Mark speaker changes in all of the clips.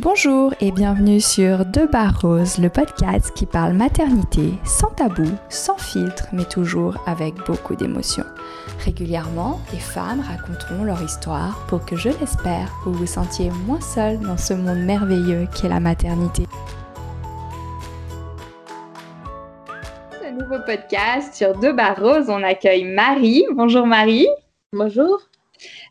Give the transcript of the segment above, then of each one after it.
Speaker 1: Bonjour et bienvenue sur Deux Barres Roses, le podcast qui parle maternité sans tabou, sans filtre, mais toujours avec beaucoup d'émotion. Régulièrement, des femmes raconteront leur histoire pour que, je l'espère, vous vous sentiez moins seul dans ce monde merveilleux qu'est la maternité. Un nouveau podcast sur Deux Barres Roses, on accueille Marie. Bonjour Marie.
Speaker 2: Bonjour.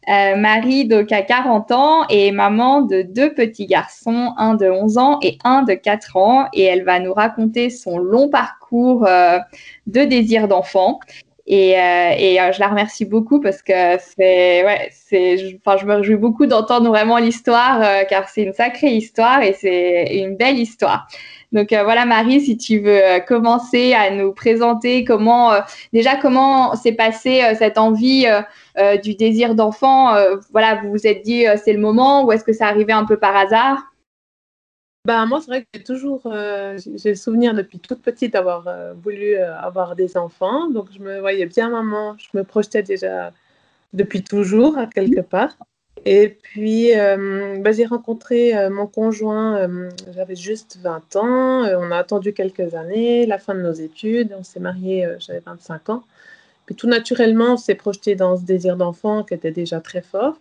Speaker 1: Euh, Marie, donc, a 40 ans et maman de deux petits garçons, un de 11 ans et un de 4 ans. Et elle va nous raconter son long parcours euh, de désir d'enfant. Et, euh, je la remercie beaucoup parce que c'est, ouais, c'est, enfin, je me réjouis beaucoup d'entendre vraiment l'histoire car c'est une sacrée histoire et c'est une belle histoire. Donc voilà Marie, si tu veux commencer à nous présenter comment déjà comment s'est passée cette envie euh, du désir d'enfant, euh, voilà, vous vous êtes dit euh, c'est le moment ou est-ce que ça arrivait un peu par hasard?
Speaker 2: Bah, moi, c'est vrai que j'ai toujours, j'ai le souvenir depuis toute petite d'avoir voulu avoir des enfants. Donc, je me voyais bien maman, je me projetais déjà depuis toujours, quelque part. Et puis, bah, j'ai rencontré mon conjoint, j'avais juste 20 ans. on a attendu quelques années, la fin de nos études. On s'est mariés, j'avais 25 ans. Puis tout naturellement, on s'est projeté dans ce désir d'enfant qui était déjà très fort.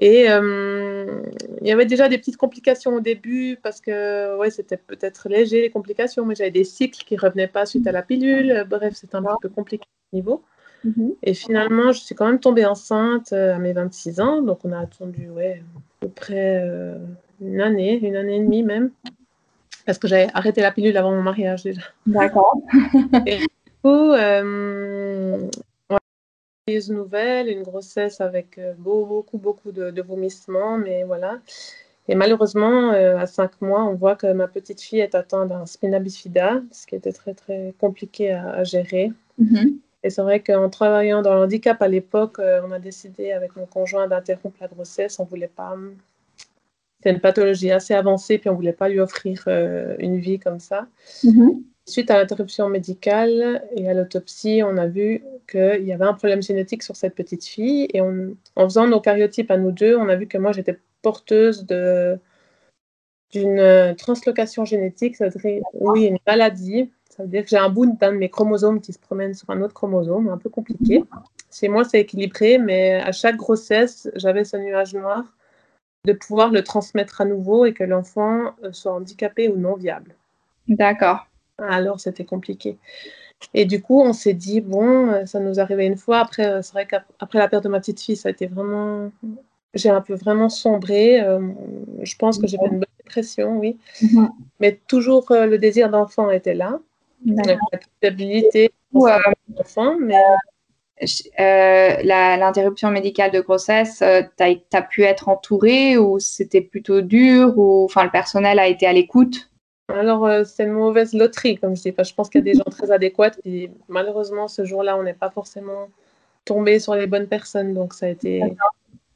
Speaker 2: Et euh, il y avait déjà des petites complications au début parce que ouais, c'était peut-être léger les complications, mais j'avais des cycles qui ne revenaient pas suite à la pilule. Bref, c'était un petit peu compliqué à ce niveau. Mm-hmm. Et finalement, je suis quand même tombée enceinte euh, à mes 26 ans. Donc on a attendu ouais, à peu près euh, une année, une année et demie même. Parce que j'avais arrêté la pilule avant mon mariage déjà.
Speaker 1: D'accord.
Speaker 2: euh, une nouvelle, une grossesse avec euh, beaucoup, beaucoup de, vomissements, mais voilà. Et malheureusement, euh, à cinq mois, on voit que ma petite fille est atteinte d'un spina bifida, ce qui était très, très compliqué à, gérer. Mm-hmm. Et c'est vrai qu'en travaillant dans l'handicap à l'époque, euh, on a décidé avec mon conjoint d'interrompre la grossesse. On voulait pas. C'est une pathologie assez avancée, puis on voulait pas lui offrir une vie comme ça. Mm-hmm. Suite à l'interruption médicale et à l'autopsie, on a vu qu'il y avait un problème génétique sur cette petite fille. Et en faisant nos cariotypes à nous deux, on a vu que moi, j'étais porteuse d'une translocation génétique, ça veut dire oui, une maladie. Ça veut dire que j'ai un bout d'un de mes chromosomes qui se promène sur un autre chromosome, un peu compliqué. Chez moi, c'est équilibré, mais à chaque grossesse, j'avais ce nuage noir de pouvoir le transmettre à nouveau et que l'enfant soit handicapé ou non viable.
Speaker 1: D'accord.
Speaker 2: Alors, c'était compliqué. Et du coup, on s'est dit, bon, euh, ça nous arrivait une fois. Après, euh, c'est vrai qu'après la perte de ma petite fille, ça a été vraiment. J'ai un peu vraiment sombré. Euh, je pense que j'ai fait une bonne dépression, oui. Mhm. Mais toujours, le désir d'enfant était là. La culpabilité
Speaker 1: d'enfant, mais. L'interruption médicale de grossesse, tu as, pu être entourée ou c'était plutôt dur ou enfin le personnel a été à l'écoute?
Speaker 2: Alors, euh, c'est une mauvaise loterie, comme je dis. je pense qu'il y a des gens très adéquats. Et malheureusement, ce jour-là, on n'est pas forcément tombé sur les bonnes personnes. Donc, ça a été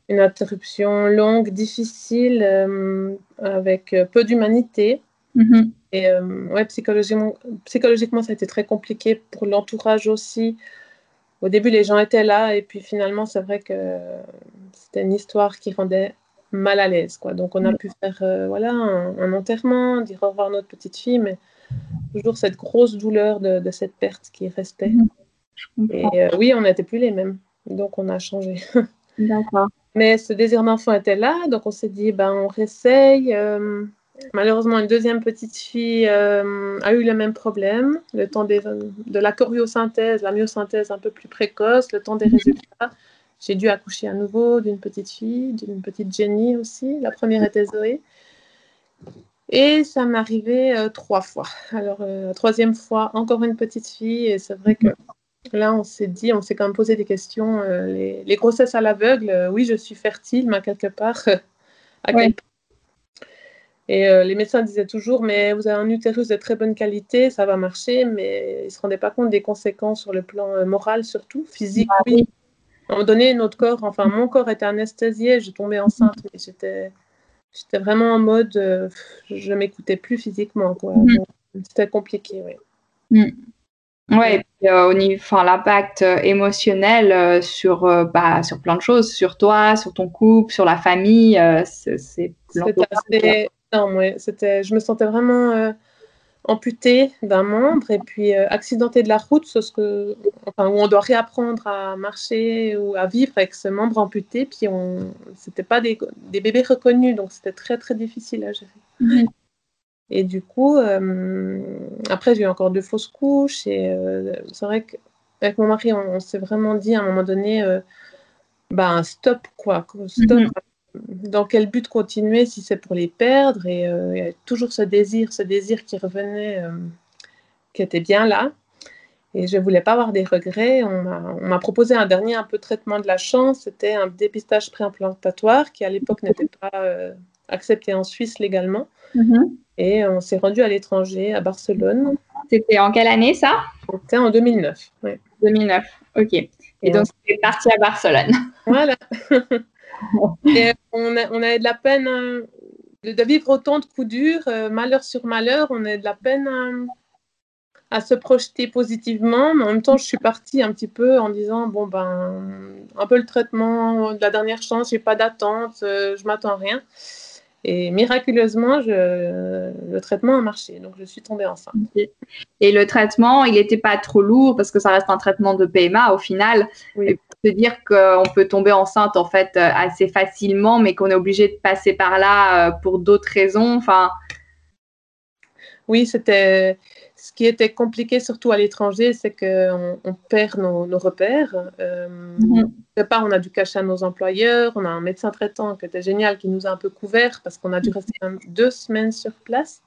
Speaker 2: une interruption longue, difficile, euh, avec euh, peu d'humanité. Mm-hmm. Et ouais, psychologiquement, psychologiquement, ça a été très compliqué pour l'entourage aussi. Au début, les gens étaient là. Et puis, finalement, c'est vrai que c'était une histoire qui rendait mal à l'aise. Quoi. Donc on a pu faire euh, voilà, un, enterrement, dire au revoir à notre petite fille, mais toujours cette grosse douleur de, cette perte qui restait. Mhm. Et euh, oui, on n'était plus les mêmes. Donc on a changé.
Speaker 1: D'accord.
Speaker 2: Mais ce désir d'enfant était là, donc on s'est dit, ben, on réessaye. Euh, malheureusement, une deuxième petite fille a eu le même problème. Le temps de la choriosynthèse, la myosynthèse un peu plus précoce, le temps des mhm. résultats. J'ai dû accoucher à nouveau d'une petite fille, d'une petite Jenny aussi. La première était Zoé. Et ça m'est arrivé euh, trois fois. Alors, euh, la troisième fois, encore une petite fille. Et c'est vrai que là, on s'est dit, on s'est quand même posé des questions. Euh, les, grossesses à l'aveugle, oui, je suis fertile, mais quelque part, à Et les médecins disaient toujours, mais vous avez un utérus de très bonne qualité, ça va marcher, mais ils ne se rendaient pas compte des conséquences sur le plan moral, surtout physique. Ah oui. À un moment donné, notre corps, enfin mon corps était anesthésié, je tombais enceinte, mais j'étais, j'étais vraiment en mode, euh, je m'écoutais plus physiquement, quoi. Mm. C'était compliqué, oui. Mm.
Speaker 1: Ouais, au niveau, enfin, l'impact émotionnel sur, bah, sur plein de choses, sur toi, sur ton couple, sur la famille, c'est.
Speaker 2: C'était non, ouais, c'était, je me sentais vraiment amputé d'un membre et puis euh, accidenté de la route, ce que, enfin, où on doit réapprendre à marcher ou à vivre avec ce membre amputé. Puis on, c'était pas des, des, bébés reconnus, donc c'était très très difficile à gérer. Et du coup, euh, après j'ai eu encore deux fausses couches et euh, c'est vrai qu'avec mon mari, on, s'est vraiment dit à un moment donné, ben stop quoi, stop. Mhm dans quel but continuer si c'est pour les perdre Et euh, il y a toujours ce désir, ce désir qui revenait, euh, qui était bien là. Et je ne voulais pas avoir des regrets. On m'a proposé un dernier un peu traitement de la chance. C'était un dépistage préimplantatoire qui, à l'époque, n'était pas euh, accepté en Suisse légalement. Mm-hmm. Et on s'est rendu à l'étranger, à Barcelone.
Speaker 1: C'était en quelle année ça?
Speaker 2: C'était en 2009.
Speaker 1: 2009, ok. Et, donc, es parti à Barcelone.
Speaker 2: Voilà. Et on, a, on a de la peine hein, de, vivre autant de coups durs, euh, malheur sur malheur, on a de la peine hein, à se projeter positivement. Mais en même temps, je suis partie un petit peu en disant bon, ben, un peu le traitement de la dernière chance, j'ai pas d'attente, euh, je m'attends à rien. Et miraculeusement, je, le traitement a marché, donc je suis tombée enceinte.
Speaker 1: Et le traitement, il n'était pas trop lourd parce que ça reste un traitement de PMA au final. Oui. Se dire qu'on peut tomber enceinte en fait euh, assez facilement, mais qu'on est obligé de passer par là euh, pour d'autres raisons. Enfin.
Speaker 2: Oui, c'était ce qui était compliqué, surtout à l'étranger, c'est qu'on on perd nos, repères. Euh, mm part, on a dû cacher à nos employeurs. On a un médecin traitant qui était génial, qui nous a un peu couverts parce qu'on a dû rester deux semaines sur place.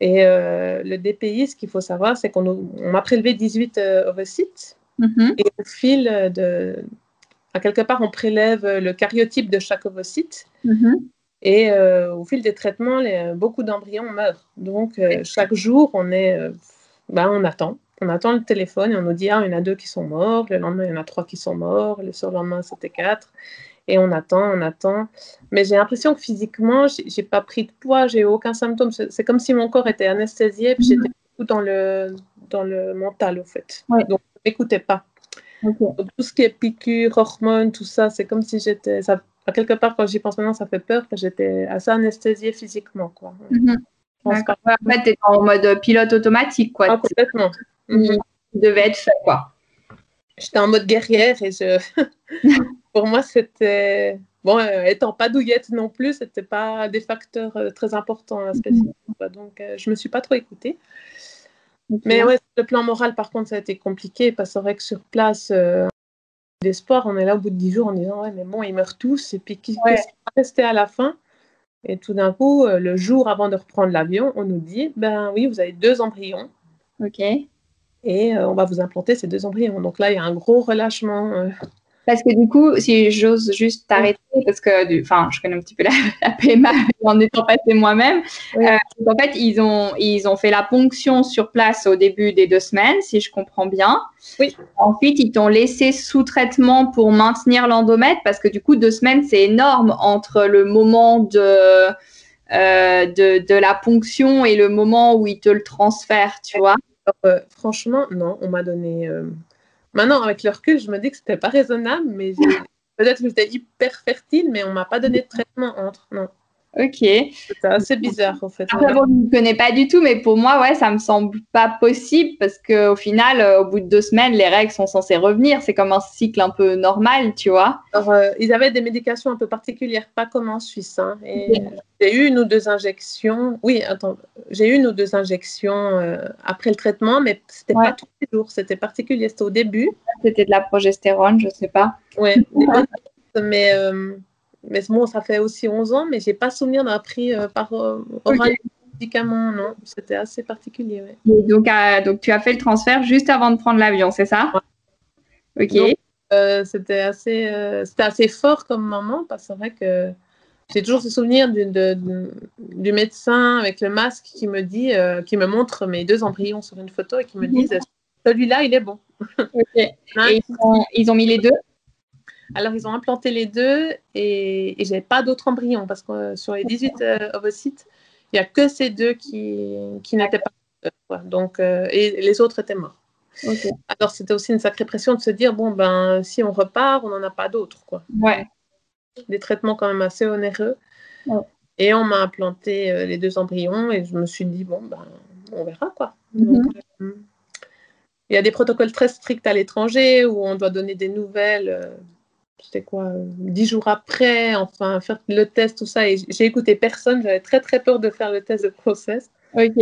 Speaker 2: Et euh, le DPI, ce qu'il faut savoir, c'est qu'on m'a prélevé 18 euh, Mm-hmm. Et au fil de. À quelque part, on prélève le cariotype de chaque ovocyte. Mm-hmm. Et euh, au fil des traitements, beaucoup d'embryons meurent. Donc, euh, chaque jour, on, est, euh, ben, on attend. On attend le téléphone et on nous dit Ah, il y en a deux qui sont morts. Le lendemain, il y en a trois qui sont morts. Le surlendemain, c'était quatre. Et on attend, on attend. Mais j'ai l'impression que physiquement, j'ai pas pris de poids, j'ai aucun symptôme. C'est comme si mon corps était anesthésié, puis j'étais beaucoup dans le, dans le mental, au fait. Donc, m'écoutais pas. Tout ce qui est piqûres, hormones, tout ça, c'est comme si j'étais quelque part, quand j'y pense maintenant, ça fait peur que j'étais assez anesthésiée physiquement. Quoi.
Speaker 1: Mm En fait, tu en mode pilote automatique. Quoi.
Speaker 2: Ah, complètement.
Speaker 1: Mhm. devait être fait. quoi.
Speaker 2: J'étais en mode guerrière et je... pour moi, c'était. Bon, euh, étant pas douillette non plus, c'était pas des facteurs euh, très importants à spécifiquement. Donc, euh, je me suis pas trop écoutée. Mais ouais, le plan moral, par contre, ça a été compliqué parce que c'est vrai que sur place, d'espoir. On est là au bout de dix jours en disant ouais mais bon ils meurent tous et puis qui va rester à la fin? Et tout d'un coup, euh, le jour avant de reprendre l'avion, on nous dit ben oui vous avez deux embryons.
Speaker 1: Ok.
Speaker 2: Et euh, on va vous implanter ces deux embryons. Donc là il y a un gros relâchement. Euh,
Speaker 1: parce que du coup, si j'ose juste t'arrêter, parce que, enfin, je connais un petit peu la, PMA en étant passée moi-même. Euh, en fait, ils ont, ils ont fait la ponction sur place au début des deux semaines, si je comprends bien.
Speaker 2: Oui.
Speaker 1: Ensuite, ils t'ont laissé sous traitement pour maintenir l'endomètre, parce que du coup, deux semaines, c'est énorme entre le moment de, euh, de, de, la ponction et le moment où ils te le transfèrent, tu vois.
Speaker 2: Euh, franchement, non, on m'a donné Maintenant, avec le recul, je me dis que c'était pas raisonnable, mais peut-être que j'étais hyper fertile, mais on m'a pas donné de traitement entre. Non.
Speaker 1: Ok.
Speaker 2: C'est bizarre, en fait.
Speaker 1: Après, bon, je ne connais pas du tout, mais pour moi, ouais, ça me semble pas possible parce qu'au final, euh, au bout de deux semaines, les règles sont censées revenir. C'est comme un cycle un peu normal, tu vois.
Speaker 2: Alors, euh, ils avaient des médications un peu particulières, pas comme en Suisse. Hein, et j'ai eu une ou deux injections. Oui, attends, j'ai eu une ou deux injections euh, après le traitement, mais c'était n'était pas tous les jours. C'était particulier. C'était au début.
Speaker 1: C'était de la progestérone, je sais pas.
Speaker 2: Oui, mais mais bon, ça fait aussi 11 ans, mais j'ai pas souvenir d'avoir pris euh, par euh, oral médicament, non. C'était assez particulier.
Speaker 1: donc, euh, donc, tu as fait le transfert juste avant de prendre l'avion, c'est ça? Ok.
Speaker 2: c'était assez, c'était assez fort comme moment, parce que c'est vrai que j'ai toujours ce souvenir du, du, médecin avec le masque qui me dit, qui me montre mes deux embryons sur une photo et qui me mhm. dit celui-là, il est bon.
Speaker 1: et ils ont mis les deux?
Speaker 2: Alors, ils ont implanté les deux et, et j'avais pas d'autres embryons parce que euh, sur les 18 euh, ovocytes, il n'y a que ces deux qui, qui n'étaient pas. donc, euh, et les autres étaient morts. Alors, c'était aussi une sacrée pression de se dire, bon, ben, si on repart, on n'en a pas d'autres, quoi.
Speaker 1: Ouais.
Speaker 2: Des traitements quand même assez onéreux. Et on m'a implanté euh, les deux embryons et je me suis dit, bon, ben, on verra, quoi. Mhm. Euh, il y a des protocoles très stricts à l'étranger où on doit donner des nouvelles, euh, c'était quoi, dix jours après, enfin, faire le test, tout ça. Et j'ai écouté personne, j'avais très, très peur de faire le test de grossesse.
Speaker 1: Ok.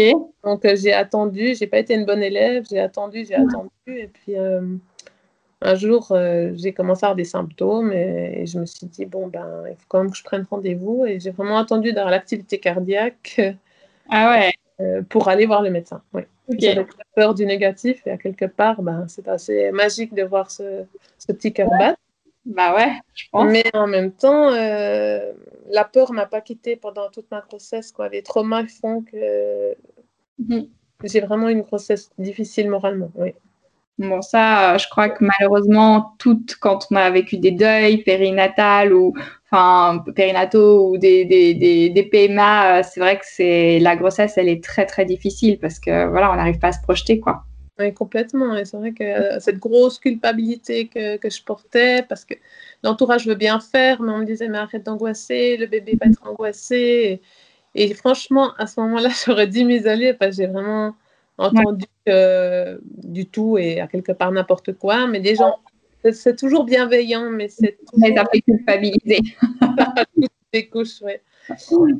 Speaker 2: Donc euh, j'ai attendu, j'ai pas été une bonne élève, j'ai attendu, j'ai attendu, et puis euh, un jour euh, j'ai commencé à avoir des symptômes et, je me suis dit bon ben il faut quand même que je prenne rendez-vous et j'ai vraiment attendu dans l'activité cardiaque.
Speaker 1: Ah ouais.
Speaker 2: pour aller voir le médecin. Oui. J'avais peur du négatif et à quelque part ben c'est assez magique de voir ce, ce petit cœur battre.
Speaker 1: Bah ouais, je pense.
Speaker 2: Mais en même temps, euh, la peur m'a pas quittée pendant toute ma grossesse. Quoi. Les traumas font que mhm. j'ai vraiment une grossesse difficile moralement. Oui.
Speaker 1: Bon, ça, euh, je crois que malheureusement, toutes, quand on a vécu des deuils périnatales ou enfin périnataux ou des, des, des, des PMA, euh, c'est vrai que c'est la grossesse, elle est très très difficile parce que voilà, on n'arrive pas à se projeter quoi.
Speaker 2: Oui, complètement. Et c'est vrai que euh, cette grosse culpabilité que, que je portais, parce que l'entourage veut bien faire, mais on me disait, mais arrête d'angoisser, le bébé va être angoissé. Et, franchement, à ce moment-là, j'aurais dû m'isoler parce que j'ai vraiment entendu du tout et à quelque part n'importe quoi. Mais des gens, c'est toujours bienveillant, mais c'est.
Speaker 1: Mais ça fait culpabiliser.
Speaker 2: des couches, ouais.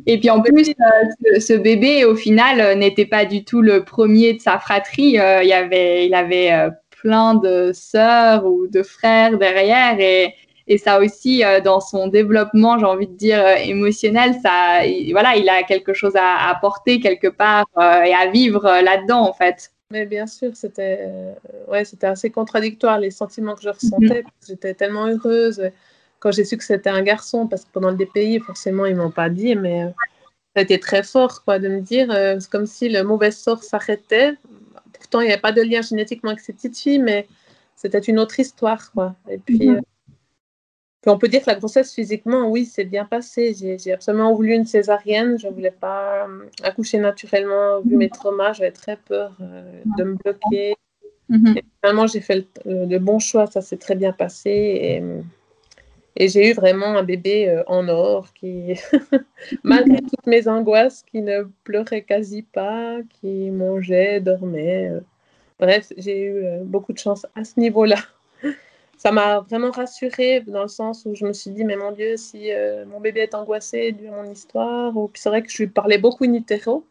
Speaker 1: Et puis en plus, euh, ce, bébé, au final, euh, n'était pas du tout le premier de sa fratrie. Euh, il, avait, il avait plein de sœurs ou de frères derrière. Et, et ça aussi, dans son développement, j'ai envie de dire, émotionnel, ça, voilà, il a quelque chose à apporter quelque part et à vivre là-dedans, en fait.
Speaker 2: Mais bien sûr, c'était ouais, c'était assez contradictoire les sentiments que je ressentais. Mm-hmm. J'étais tellement heureuse quand j'ai su que c'était un garçon, parce que pendant le DPI, forcément, ils m'ont pas dit, mais euh, ça a été très fort quoi, de me dire, euh, c'est comme si le mauvais sort s'arrêtait. Pourtant, il n'y avait pas de lien génétiquement avec ces petites filles, mais c'était une autre histoire. Quoi. Et puis, mhm. euh, puis, on peut dire que la grossesse, physiquement, oui, c'est bien passé. J'ai absolument voulu une césarienne. Je ne voulais pas accoucher naturellement, vu mes traumas. J'avais très peur de me bloquer. Mhm. finalement, j'ai fait le, le, bon choix. Ça s'est très bien passé. Et, et j'ai eu vraiment un bébé euh, en or qui, malgré toutes mes angoisses, qui ne pleurait quasi pas, qui mangeait, dormait. Euh. Bref, j'ai eu euh, beaucoup de chance à ce niveau-là. Ça m'a vraiment rassurée dans le sens où je me suis dit, mais mon Dieu, si mon bébé est angoissé dû à mon histoire, ou c'est vrai que je lui parlais beaucoup in utero,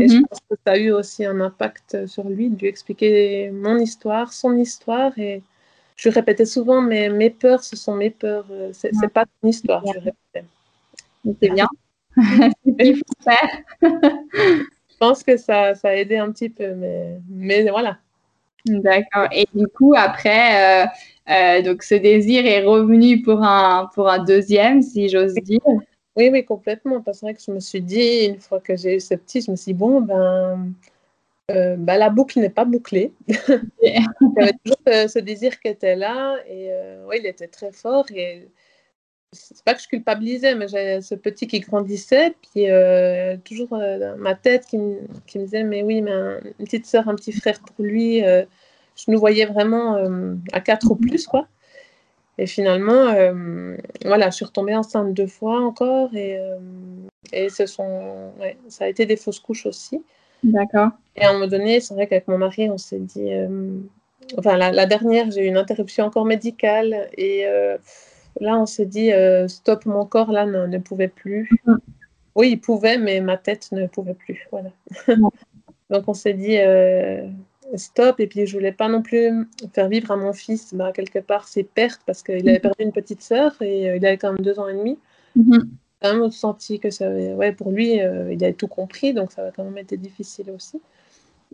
Speaker 2: et je mhm. pense que ça a eu aussi un impact sur lui, de lui expliquer mon histoire, son histoire, et je répétais souvent, mais mes peurs, ce sont mes peurs. Euh, c'est n'est pas ton histoire, je répétais.
Speaker 1: C'est bien. Il faut faire.
Speaker 2: je pense que ça, ça a aidé un petit peu, mais, mais voilà.
Speaker 1: D'accord. Et du coup, après, euh, euh, donc ce désir est revenu pour un, pour un deuxième, si j'ose dire.
Speaker 2: Oui, oui, complètement. Parce que je me suis dit, une fois que j'ai eu ce petit, je me suis dit, bon, ben, euh, bah, la boucle n'est pas bouclée. il y avait toujours ce, désir qui était là et euh, il était très fort. Et c'est pas que je culpabilisais, mais j'ai ce petit qui grandissait, puis euh, toujours ma tête qui, me disait Mais oui, mais une petite soeur, un petit frère pour lui, je nous voyais vraiment à quatre ou plus, quoi. Et finalement, voilà, je suis retombée enceinte deux fois encore et, et ce sont, ça a été des fausses couches aussi.
Speaker 1: D'accord.
Speaker 2: Et à un moment donné, c'est vrai qu'avec mon mari, on s'est dit. Euh, enfin, la, dernière, j'ai eu une interruption encore médicale. Et euh, là, on s'est dit euh, stop, mon corps là ne, pouvait plus. Mhm. Oui, il pouvait, mais ma tête ne pouvait plus. Voilà. Donc, on s'est dit stop. Et puis, je voulais pas non plus faire vivre à mon fils, bah, quelque part, ses pertes, parce qu'il avait perdu une petite sœur et il avait quand même deux ans et demi. Quand même senti que ça, ouais, pour lui, euh, il a tout compris, donc ça va quand même être difficile aussi.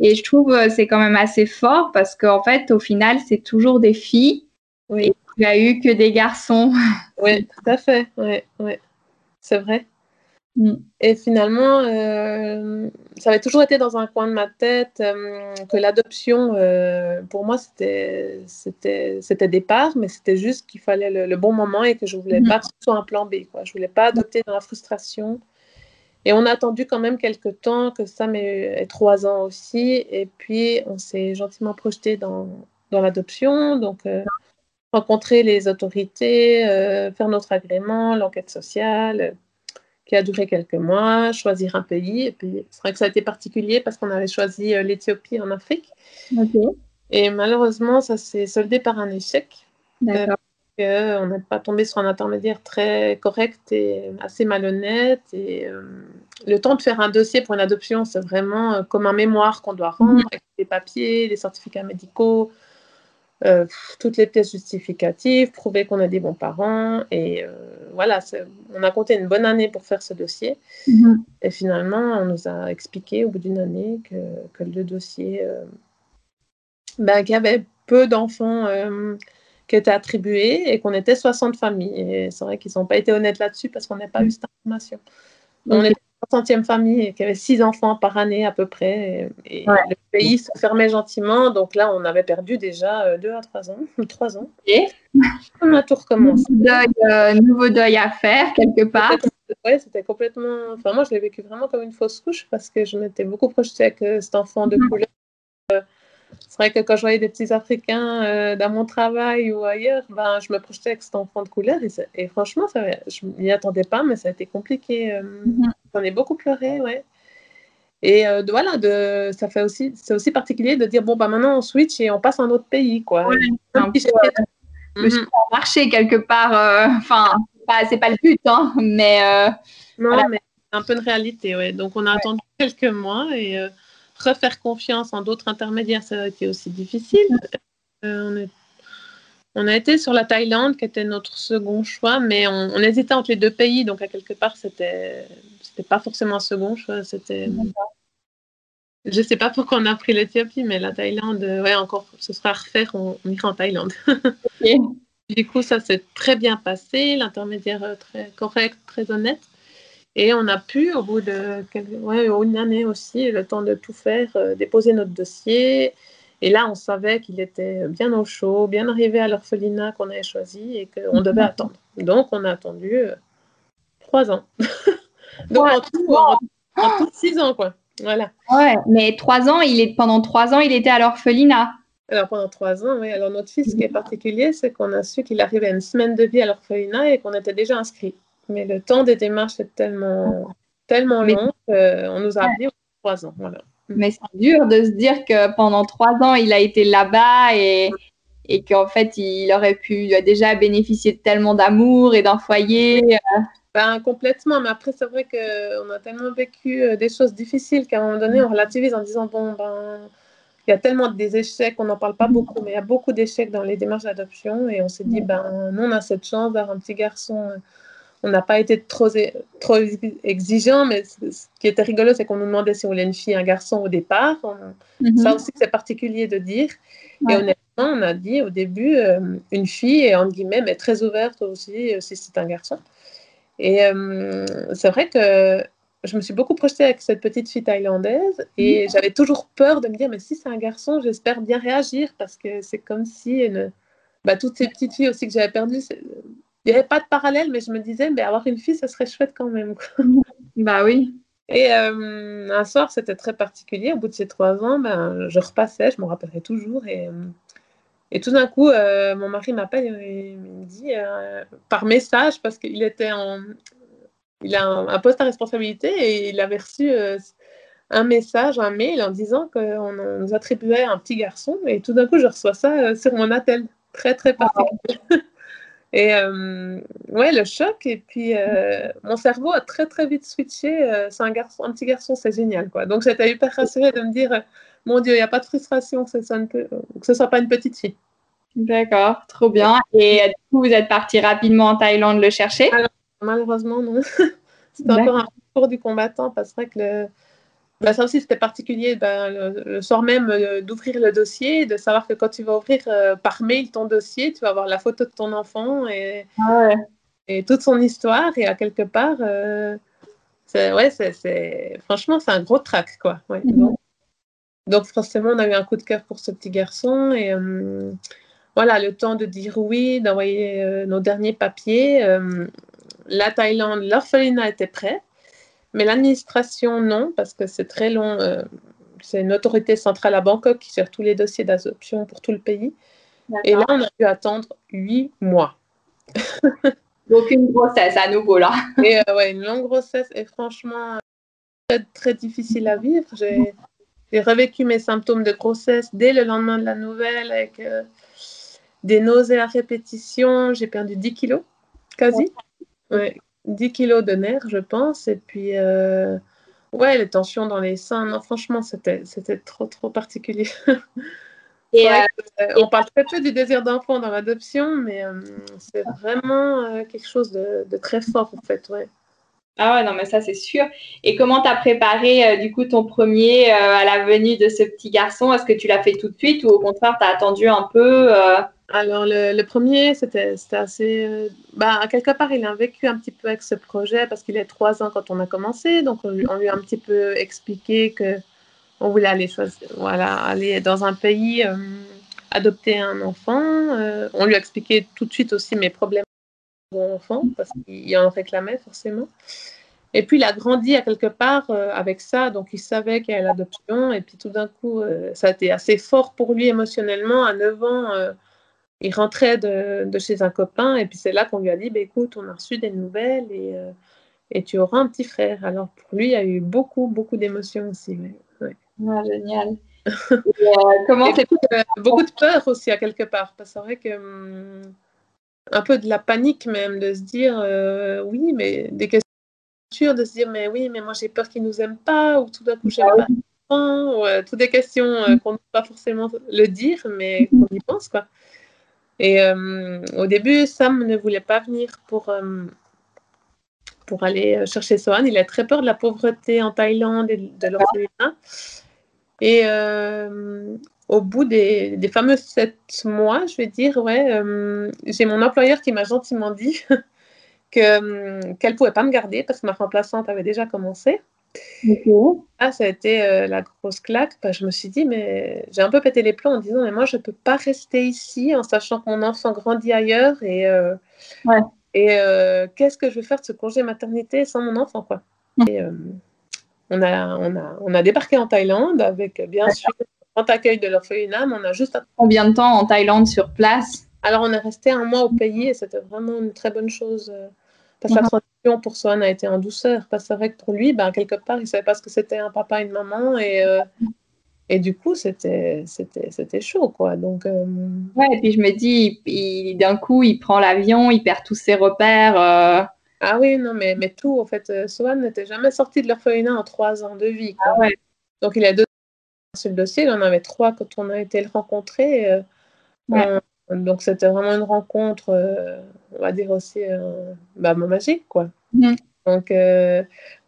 Speaker 1: Et je trouve euh, c'est quand même assez fort parce qu'en fait, au final, c'est toujours des filles. Oui. Et tu as eu que des garçons.
Speaker 2: Oui, tout à fait. Oui, oui. C'est vrai. Mm. Et finalement, euh, ça avait toujours été dans un coin de ma tête euh, que l'adoption, euh, pour moi, c'était des parts, mais c'était juste qu'il fallait le, bon moment et que je ne voulais mm. pas que ce soit un plan B. Quoi. Je ne voulais pas adopter dans la frustration. Et on a attendu quand même quelques temps que Sam ait, trois ans aussi. Et puis, on s'est gentiment projeté dans, dans l'adoption. Donc, rencontrer les autorités, faire notre agrément, l'enquête sociale, qui a duré quelques mois, choisir un pays. Et puis, c'est vrai que ça a été particulier parce qu'on avait choisi euh, l'Éthiopie en Afrique. Et malheureusement, ça s'est soldé par un échec. D'accord on n'est pas tombé sur un intermédiaire très correct et assez malhonnête. Et euh, le temps de faire un dossier pour une adoption, c'est vraiment euh, comme un mémoire qu'on doit rendre, mhm. avec les papiers, les certificats médicaux, euh, toutes les pièces justificatives, prouver qu'on a des bons parents. Et voilà, on a compté une bonne année pour faire ce dossier. Mhm. Et finalement, on nous a expliqué au bout d'une année que, le dossier, ben, qu'il y avait peu d'enfants qui était attribué et qu'on était 60 familles. Et c'est vrai qu'ils n'ont pas été honnêtes là-dessus parce qu'on n'a pas eu cette information. On était 60e famille y avait 6 enfants par année à peu près. Et, le pays se fermait gentiment. Donc là, on avait perdu déjà 2 euh, à 3 ans. 3 ans. Et on a tout recommencé.
Speaker 1: Euh, nouveau deuil, à faire quelque part.
Speaker 2: Oui, c'était complètement. Enfin, moi, je l'ai vécu vraiment comme une fausse couche parce que je m'étais beaucoup projetée avec euh, cet enfant de mhm. couleur c'est vrai que quand je voyais des petits Africains euh, dans mon travail ou ailleurs, ben, je me projetais avec cet enfant de couleur. Et, franchement, ça, je m'y attendais pas, mais ça a été compliqué. Euh, mm-hmm. J'en ai beaucoup pleuré, ouais. Et euh, voilà, de, ça fait aussi, c'est aussi particulier de dire bon bah maintenant on switch et on passe à un autre pays quoi. Ouais,
Speaker 1: c'est un peu, mm marché quelque part. Enfin, c'est pas le but, hein, mais.
Speaker 2: non, mais c'est un peu une réalité, ouais. Donc on a attendu quelques mois et refaire confiance en d'autres intermédiaires, ça a été aussi difficile. Euh, on, a été sur la Thaïlande, qui était notre second choix, mais on, hésitait entre les deux pays, donc à quelque part, c'était pas forcément un second choix. C'était. Je sais pas pourquoi on a pris l'Éthiopie, mais la Thaïlande, ouais, encore, ce sera à refaire, on, ira en Thaïlande. Du coup, ça s'est très bien passé, l'intermédiaire très correct, très honnête. Et on a pu, au bout de ouais, une année aussi, le temps de tout faire, euh, déposer notre dossier. Et là, on savait qu'il était bien au chaud, bien arrivé à l'orphelinat qu'on avait choisi et qu'on devait mhm. attendre. Donc, on a attendu euh, trois ans. Donc, en, tout, six ans, quoi. Voilà.
Speaker 1: Ouais, mais trois ans, il est, pendant trois ans, il était à l'orphelinat.
Speaker 2: Alors, pendant trois ans, oui. Alors, notre fils, ce qui est particulier, c'est qu'on a su qu'il arrivait à une semaine de vie à l'orphelinat et qu'on était déjà inscrit. Mais le temps des démarches est tellement, tellement long qu'on nous a appris trois ans. Voilà.
Speaker 1: Mais c'est dur de se dire que pendant trois ans, il a été là-bas et, et qu'en fait, il aurait pu déjà bénéficier de tellement d'amour et d'un foyer. Euh.
Speaker 2: Ben, complètement, mais après, c'est vrai qu'on a tellement vécu euh, des choses difficiles qu'à un moment donné, on relativise en disant bon, ben, il y a tellement des échecs, on n'en parle pas beaucoup, mais il y a beaucoup d'échecs dans les démarches d'adoption et on s'est dit ben, nous, on a cette chance d'avoir un petit garçon on n'a pas été trop, trop exigeant, mais ce qui était rigolo, c'est qu'on nous demandait si on voulait une fille, un garçon au départ. Mhm. Ça aussi, c'est particulier de dire. Et honnêtement, on a dit au début euh, une fille, et entre guillemets, mais très ouverte aussi, euh, si c'est un garçon. Et euh, c'est vrai que je me suis beaucoup projetée avec cette petite fille thaïlandaise et mhm. j'avais toujours peur de me dire, mais si c'est un garçon, j'espère bien réagir parce que c'est comme si une... bah, toutes ces petites filles aussi que j'avais perdues, il n'y avait pas de parallèle, mais je me disais, mais avoir une fille, ça serait chouette quand même.
Speaker 1: bah oui.
Speaker 2: Et euh, un soir, c'était très particulier. Au bout de ces trois ans, ben, je repassais, je m'en rappellerai toujours. Et, euh, et tout d'un coup, euh, mon mari m'appelle et il me dit, par message, parce qu'il était en. Il a un, poste à responsabilité et il avait reçu un message, un mail en disant qu'on nous attribuait un petit garçon. Et tout d'un coup, je reçois ça sur mon attel. Très, très particulier. Et euh, ouais, le choc. Et puis, euh, mon cerveau a très, très vite switché. Euh, c'est un, garçon, un petit garçon, c'est génial. Quoi. Donc, j'étais hyper rassurée de me dire Mon Dieu, il n'y a pas de frustration que ce soit, que ce soit pas une petite fille.
Speaker 1: D'accord, trop bien. Et du coup, vous êtes parti rapidement en Thaïlande le chercher?
Speaker 2: Malheureusement, non. c'est encore un parcours du combattant parce que le, bah, ça aussi, c'était particulier ben, le, soir même euh, d'ouvrir le dossier, de savoir que quand tu vas ouvrir euh, par mail ton dossier, tu vas avoir la photo de ton enfant et, et toute son histoire. Et à quelque part, euh, ouais, c'est, franchement, c'est un gros trac. Quoi. Mhm. donc, forcément, on a eu un coup de cœur pour ce petit garçon. Et voilà, le temps de dire oui, d'envoyer nos derniers papiers. la Thaïlande, l'orphelinat était prêt. Mais l'administration, non, parce que c'est très long. c'est une autorité centrale à Bangkok qui gère tous les dossiers d'adoption pour tout le pays. Et là, on a dû attendre huit mois.
Speaker 1: Donc, une grossesse à nouveau, là.
Speaker 2: et ouais, une longue grossesse. Et franchement, très, très difficile à vivre. J'ai j'ai revécu mes symptômes de grossesse dès le lendemain de la nouvelle avec euh, des nausées à répétition. J'ai perdu 10 kilos, quasi. Ouais, 10 kilos de nerfs, je pense. Et puis, euh, ouais, les tensions dans les seins. Non, franchement, c'était, c'était trop, trop particulier. Et euh, on parle très peu du désir d'enfant dans l'adoption, mais c'est vraiment quelque chose de, de, très fort, en fait. Ouais.
Speaker 1: Ah ouais, non, mais ça, c'est sûr. Et comment tu as préparé, euh, du coup, ton premier euh, à la venue de ce petit garçon? Est-ce que tu l'as fait tout de suite ou au contraire, tu as attendu un peu euh?
Speaker 2: Alors, le, premier, c'était assez. bah, quelque part, il a vécu un petit peu avec ce projet parce qu'il est trois ans quand on a commencé. Donc, on, lui a un petit peu expliqué que on voulait aller, voilà, aller dans un pays, adopter un enfant. on lui a expliqué tout de suite aussi mes problèmes enfant parce qu'il en réclamait forcément. Et puis il a grandi à quelque part euh, avec ça, donc il savait qu'il y avait l'adoption. Et puis tout d'un coup, euh, ça a été assez fort pour lui émotionnellement. À 9 ans, euh, il rentrait de, de, chez un copain. Et puis c'est là qu'on lui a dit bah, écoute, on a reçu des nouvelles et, et, tu auras un petit frère. Alors pour lui, il y a eu beaucoup, beaucoup d'émotions aussi.
Speaker 1: Ouais. génial.
Speaker 2: comment beaucoup, beaucoup, de peur aussi à quelque part. Parce que c'est vrai que. Hum, un peu de la panique même, de se dire euh, oui, mais des questions de se dire mais oui, mais moi j'ai peur qu'ils nous aiment pas, ou tout d'un coup j'aime ah pas, ou euh, toutes des questions euh, qu'on ne peut pas forcément le dire, mais qu'on y pense quoi. Et au début, Sam ne voulait pas venir pour pour aller chercher Sohan. Il a très peur de la pauvreté en Thaïlande et de l'orphelinat. Et au bout des, des, fameux sept mois, je vais dire, ouais, euh, j'ai mon employeur qui m'a gentiment dit que euh, qu'elle pouvait pas me garder parce que ma remplaçante avait déjà commencé. Ah, ça a été euh, la grosse claque. Bah, je me suis dit, mais j'ai un peu pété les plombs en disant, mais moi, je peux pas rester ici en sachant que mon enfant grandit ailleurs et, ouais. et qu'est-ce que je vais faire de ce congé maternité sans mon enfant, quoi. Et, on a, on, a, on a débarqué en Thaïlande avec bien sûr accueil de l'orphelinat, on a juste...
Speaker 1: Combien de temps en Thaïlande sur place?
Speaker 2: Alors, on est resté un mois au pays et c'était vraiment une très bonne chose. Euh, parce que la mhm. transition pour Swan a été en douceur. Parce que c'est vrai que pour lui, ben, quelque part, il ne savait pas ce que c'était un papa et une maman. Et, euh, et du coup, c'était chaud, quoi. Donc, euh,
Speaker 1: Ouais, et puis je me dis, d'un coup, il prend l'avion, il perd tous ses repères.
Speaker 2: Ah oui, non, mais, mais tout, en fait, Swan n'était jamais sorti de l'orphelinat en trois ans de vie. Quoi.
Speaker 1: Ah ouais.
Speaker 2: Donc, il a deux sur le dossier. Il en avait trois quand on a été le rencontrer. Euh, donc, c'était vraiment une rencontre, euh, on va dire aussi, euh, bah, magique, quoi. Mm. Donc,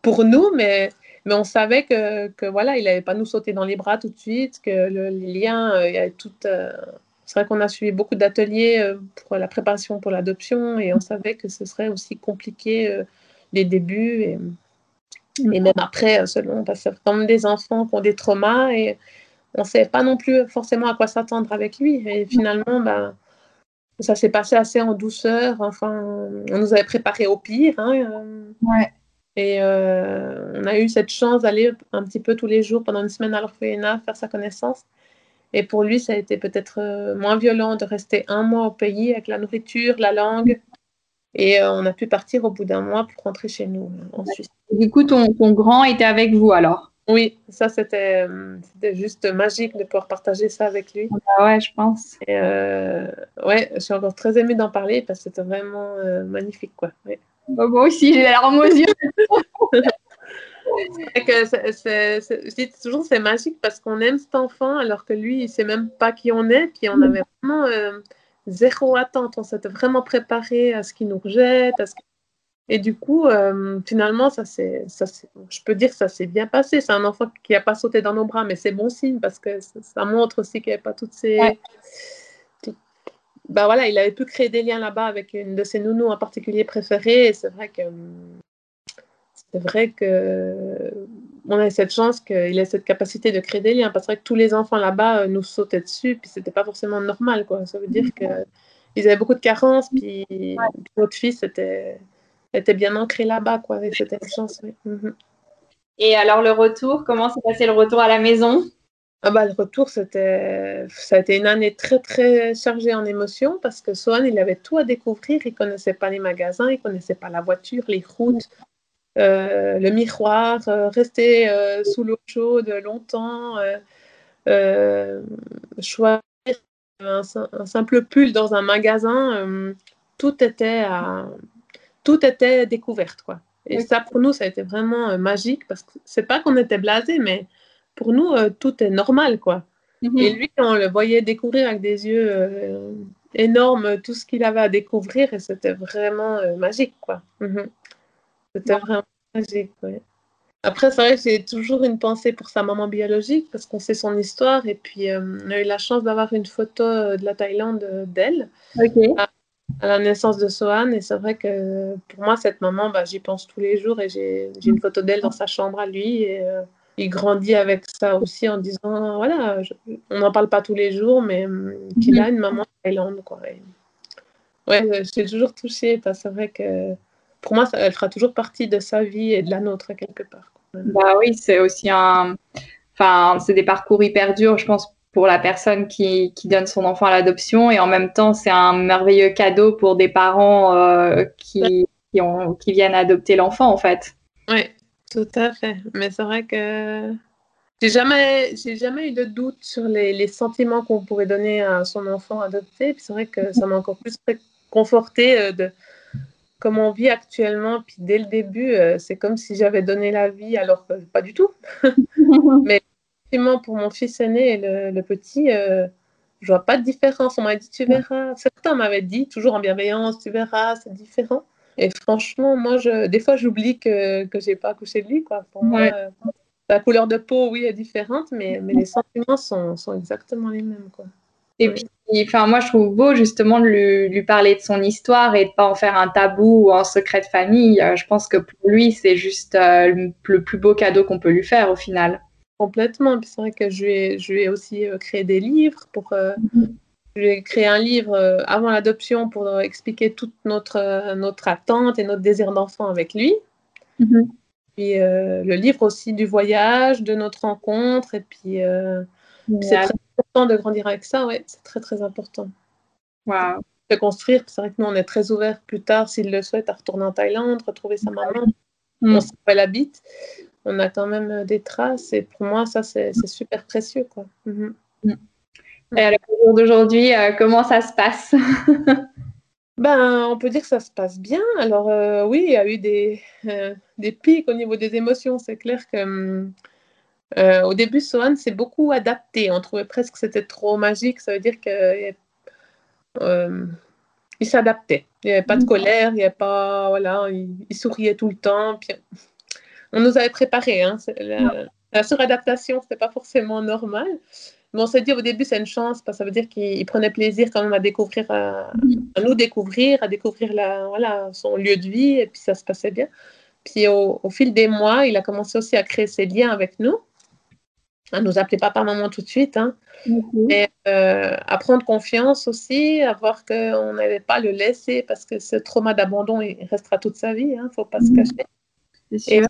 Speaker 2: pour nous, mais, mais on savait que, que voilà, il n'allait pas nous sauter dans les bras tout de suite, que le, les liens, il y avait tout. c'est vrai qu'on a suivi beaucoup d'ateliers pour la préparation pour l'adoption et on savait que ce serait aussi compliqué les débuts. Et, et même après, euh, selon, parce que comme des enfants qui ont des traumas et on ne sait pas non plus forcément à quoi s'attendre avec lui. Et finalement, bah, ça s'est passé assez en douceur. Enfin, on nous avait préparé au pire. Hein,
Speaker 1: euh. ouais.
Speaker 2: Et euh, on a eu cette chance d'aller un petit peu tous les jours pendant une semaine à l'orphelinat faire sa connaissance. Et pour lui, ça a été peut-être moins violent de rester un mois au pays avec la nourriture, la langue, et euh, on a pu partir au bout d'un mois pour rentrer chez nous en Suisse.
Speaker 1: Du coup, ton, ton grand était avec vous alors?
Speaker 2: Oui, ça c'était juste magique de pouvoir partager ça avec lui.
Speaker 1: Ah ouais, je pense.
Speaker 2: Et euh, ouais, je suis encore très émue d'en parler parce que c'était vraiment euh, magnifique. Quoi.
Speaker 1: Bah, moi aussi, j'ai l'air aux yeux.
Speaker 2: je dis toujours c'est magique parce qu'on aime cet enfant alors que lui, il sait même pas qui on est. Puis on mm. avait vraiment zéro attente. On s'était vraiment préparé à ce qui nous rejette. Et du coup, euh, finalement, ça c'est, ça je peux dire que ça s'est bien passé. C'est un enfant qui n'a pas sauté dans nos bras, mais c'est bon signe parce que ça, montre aussi qu'il n'y avait pas toutes ces. Bah voilà, il avait pu créer des liens là-bas avec une de ses nounous en particulier préférée. Et c'est vrai que c'est vrai que on a cette chance qu'il ait cette capacité de créer des liens. Parce que tous les enfants là-bas euh, nous sautaient dessus, puis c'était pas forcément normal. Quoi. Ça veut dire qu'ils avaient beaucoup de carences, puis notre fils était, était bien ancrée là-bas, quoi, avec cette chance. Mhm.
Speaker 1: Et alors le retour, comment s'est passé le retour à la maison?
Speaker 2: Ah bah, le retour, c'était, ça a été une année très, très chargée en émotions parce que Sohan, il avait tout à découvrir. Il connaissait pas les magasins, il connaissait pas la voiture, les routes, euh, le miroir, euh, rester euh, sous l'eau chaude longtemps, choisir un, simple pull dans un magasin, tout était à, tout était découverte, quoi. Et ça, pour nous, ça a été vraiment magique parce que c'est pas qu'on était blasés, mais pour nous, euh, tout est normal, quoi. Mhm. Et lui, on le voyait découvrir avec des yeux euh, énormes tout ce qu'il avait à découvrir, et c'était vraiment euh, magique, quoi. Mhm. C'était vraiment magique, Après, c'est vrai que j'ai toujours une pensée pour sa maman biologique parce qu'on sait son histoire et puis on a eu la chance d'avoir une photo de la Thaïlande d'elle à, la naissance de Sohan et c'est vrai que pour moi, cette maman, bah, j'y pense tous les jours et j'ai une photo d'elle dans sa chambre à lui et il grandit avec ça aussi en disant voilà, on n'en parle pas tous les jours, mais hum, qu'il a mhm. une maman Thaïlande. Quoi. ouais, je suis toujours touchée parce que c'est vrai que pour moi, ça, elle fera toujours partie de sa vie et de la nôtre quelque part.
Speaker 1: Bah oui, c'est aussi un. Enfin, c'est des parcours hyper durs, je pense, pour la personne qui, qui donne son enfant à l'adoption. Et en même temps, c'est un merveilleux cadeau pour des parents euh, qui, qui, ont, qui viennent adopter l'enfant, en fait.
Speaker 2: Oui, tout à fait. Mais c'est vrai que j'ai jamais, j'ai jamais eu de doute sur les, les sentiments qu'on pourrait donner à son enfant adopté. c'est vrai que ça m'a encore plus conforté euh, de comment on vit actuellement. Puis dès le début, euh, c'est comme si j'avais donné la vie, alors que pas du tout. Mais effectivement, pour mon fils aîné et le, petit, euh, je vois pas de différence. On m'a dit, tu verras. Certains m'avaient dit, toujours en bienveillance, tu verras, c'est différent. Et franchement, moi, je, des fois, j'oublie que je n'ai pas accouché de lui. Quoi. Pour moi, euh, la couleur de peau, oui, est différente, mais, mais les sentiments sont, sont, exactement les mêmes. Quoi.
Speaker 1: Et puis, enfin, moi, je trouve beau justement de lui, lui, parler de son histoire et de pas en faire un tabou ou un secret de famille. Euh, je pense que pour lui, c'est juste euh, le plus beau cadeau qu'on peut lui faire au final.
Speaker 2: Complètement. Puis c'est vrai que je lui ai, je lui ai aussi créé des livres pour, mm-hmm. J'ai créé un livre euh, avant l'adoption pour euh, expliquer toute notre, euh, notre attente et notre désir d'enfant avec lui. Mhm. Puis le livre aussi du voyage, de notre rencontre. Et puis, c'est très important de grandir avec ça. Ouais, c'est très, très important.
Speaker 1: Wow.
Speaker 2: De construire. C'est vrai que nous, on est très ouverts plus tard, s'il le souhaite, à retourner en Thaïlande, retrouver sa maman. Mm. On sait où elle habite. On a quand même des traces. Et pour moi, ça, c'est super précieux. Quoi. Mhm. Mm.
Speaker 1: Et à jour d'aujourd'hui, euh, comment ça se passe?
Speaker 2: Ben, on peut dire que ça se passe bien. Alors euh, oui, il y a eu des, euh, des pics au niveau des émotions. C'est clair que au début, Sohan s'est beaucoup adapté. On trouvait presque que c'était trop magique. Ça veut dire qu'il il s'adaptait. Il n'y avait pas de colère, il n'y avait pas voilà, il, souriait tout le temps. Puis, on nous avait préparé. Hein. La, la suradaptation, c'était pas forcément normal. Mais on s'est dit au début, c'est une chance, parce que ça veut dire qu'il prenait plaisir quand même à découvrir, à, nous découvrir, à découvrir la, voilà, son lieu de vie, et puis ça se passait bien. Puis au, fil des mois, il a commencé aussi à créer ses liens avec nous, à nous appeler papa, maman tout de suite, hein. et euh, à prendre confiance aussi, à voir qu'on n'allait pas le laisser, parce que ce trauma d'abandon, il restera toute sa vie, il hein, ne faut pas se cacher. Et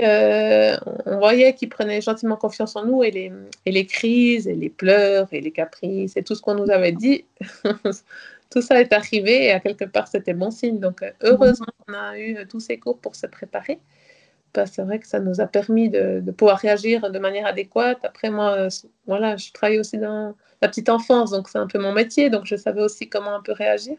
Speaker 2: euh, on voyait qu'il prenait gentiment confiance en nous et les, et les crises et les pleurs et les caprices et tout ce qu'on nous avait dit, tout ça est arrivé et à quelque part c'était bon signe. Donc euh, heureusement qu'on a eu euh, tous ces cours pour se préparer. Que c'est vrai que ça nous a permis de, pouvoir réagir de manière adéquate. Après moi, voilà, je travaille aussi dans la petite enfance, donc c'est un peu mon métier, donc je savais aussi comment un peu réagir.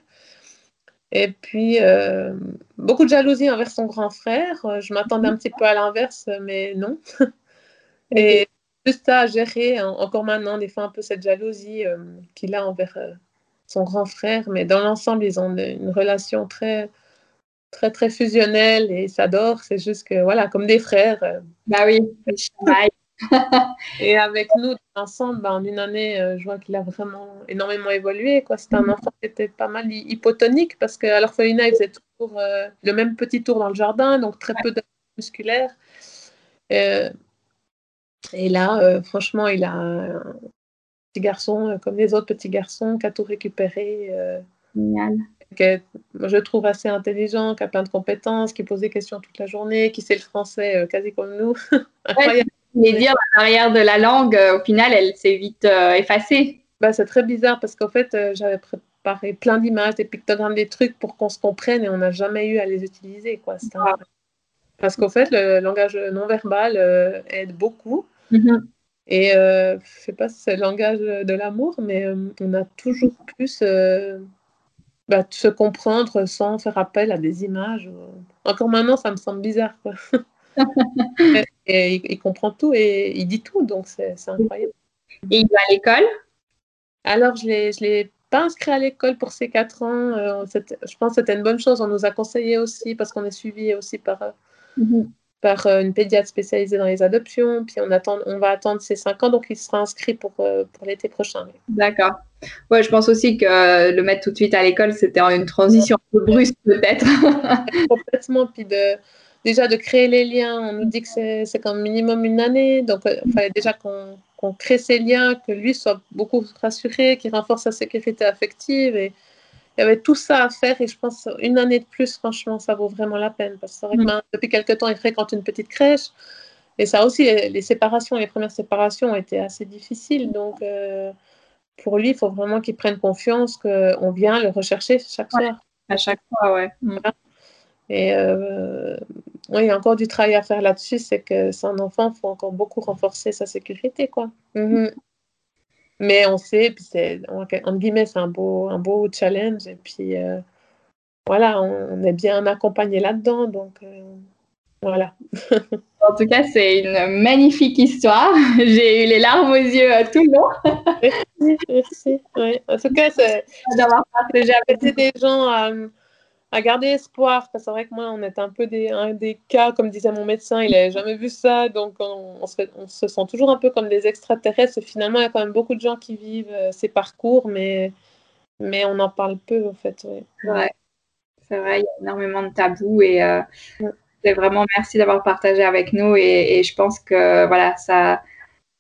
Speaker 2: Et puis, euh, beaucoup de jalousie envers son grand frère. Euh, je m'attendais un petit peu à l'inverse, mais non. Et juste ça à gérer, encore maintenant, des fois un peu cette jalousie euh, qu'il a envers son grand frère. Mais dans l'ensemble, ils ont une relation très, très, très fusionnelle et ils s'adorent. C'est juste que, voilà, comme des frères.
Speaker 1: bah oui,
Speaker 2: et avec nous, ensemble, ben, en une année, euh, je vois qu'il a vraiment énormément évolué. C'était un enfant qui était pas mal hypotonique parce qu'à l'orphelinat, il faisait toujours euh, le même petit tour dans le jardin, donc très peu de musculaire. Euh, et là, franchement, il a un petit garçon comme les autres petits garçons qui a tout récupéré.
Speaker 1: Génial.
Speaker 2: je trouve assez intelligent, qui a plein de compétences, qui pose des questions toute la journée, qui sait le français quasi comme nous.
Speaker 1: Incroyable. Mais dire la barrière de la langue, au final, elle s'est vite effacée.
Speaker 2: Bah, c'est très bizarre parce qu'en fait, j'avais préparé plein d'images, des pictogrammes, des trucs pour qu'on se comprenne et on n'a jamais eu à les utiliser. Quoi. Parce qu'en fait, le langage non verbal aide beaucoup. Mm-hmm. Et euh, je sais pas si c'est le langage de l'amour, mais euh, on a toujours plus euh, bah, se comprendre sans faire appel à des images. Encore maintenant, ça me semble bizarre. Quoi. et, il, comprend tout et il dit tout, donc c'est incroyable.
Speaker 1: Et il va à l'école?
Speaker 2: Alors, je ne l'ai pas inscrit à l'école pour ces quatre ans. Euh, je pense que c'était une bonne chose. On nous a conseillé aussi, parce qu'on est suivi aussi par, mm-hmm par euh, une pédiatre spécialisée dans les adoptions. Puis on, attend, on va attendre ses 5 ans, donc il sera inscrit pour, euh, pour l'été prochain.
Speaker 1: D'accord. Ouais, je pense aussi que le mettre tout de suite à l'école, c'était une transition un peu brusque peut-être.
Speaker 2: Complètement. Puis de, déjà de créer les liens, on nous dit que c'est comme minimum une année. Donc euh, il fallait déjà qu'on crée ces liens, que lui soit beaucoup rassuré, qu'il renforce sa sécurité affective. Et, il y avait tout ça à faire et je pense une année de plus, franchement, ça vaut vraiment la peine. Parce que vrai que mm. depuis quelques temps, il fréquente une petite crèche. Et ça aussi, les séparations, les premières séparations ont été assez difficiles. Donc, euh, pour lui, il faut vraiment qu'il prenne confiance qu'on vient le rechercher chaque soir.
Speaker 1: À chaque fois, ouais.
Speaker 2: Et euh, il y a encore du travail à faire là-dessus, c'est que son enfant, il faut encore beaucoup renforcer sa sécurité, quoi. Mm-hmm. Mais on sait, puis c'est, entre guillemets, c'est un beau, un beau challenge. Et puis, euh, voilà, on, est bien accompagné là-dedans. Donc, euh, voilà.
Speaker 1: en tout cas, c'est une magnifique histoire. J'ai eu les larmes aux yeux tout le long.
Speaker 2: merci, merci. En tout cas, c'est, j'ai apprécié des gens à garder espoir. Parce que c'est vrai que moi, on est un peu des, un des cas, comme disait mon médecin, il n'avait jamais vu ça. Donc, on, se on, se sent toujours un peu comme des extraterrestres. Finalement, il y a quand même beaucoup de gens qui vivent euh, ces parcours, mais, mais on en parle peu, en fait.
Speaker 1: Ouais. C'est vrai, il y a énormément de tabous et euh, c'est vraiment merci d'avoir partagé avec nous. Et, je pense que voilà, ça.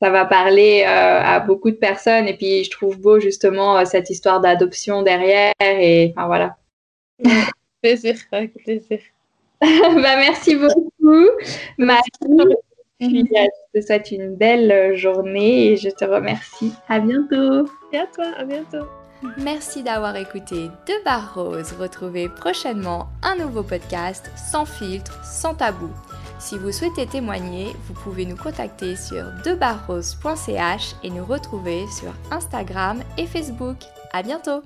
Speaker 1: Ça va parler euh, à beaucoup de personnes et puis je trouve beau justement cette histoire d'adoption derrière et enfin voilà
Speaker 2: plaisir, avec plaisir.
Speaker 1: bah, merci beaucoup, Marie. je te souhaite une belle journée et je te remercie. À bientôt.
Speaker 2: Et à toi, à bientôt.
Speaker 3: Merci d'avoir écouté De Barres Rose. Retrouvez prochainement un nouveau podcast sans filtre, sans tabou. Si vous souhaitez témoigner, vous pouvez nous contacter sur debarrose.ch et nous retrouver sur Instagram et Facebook. À bientôt!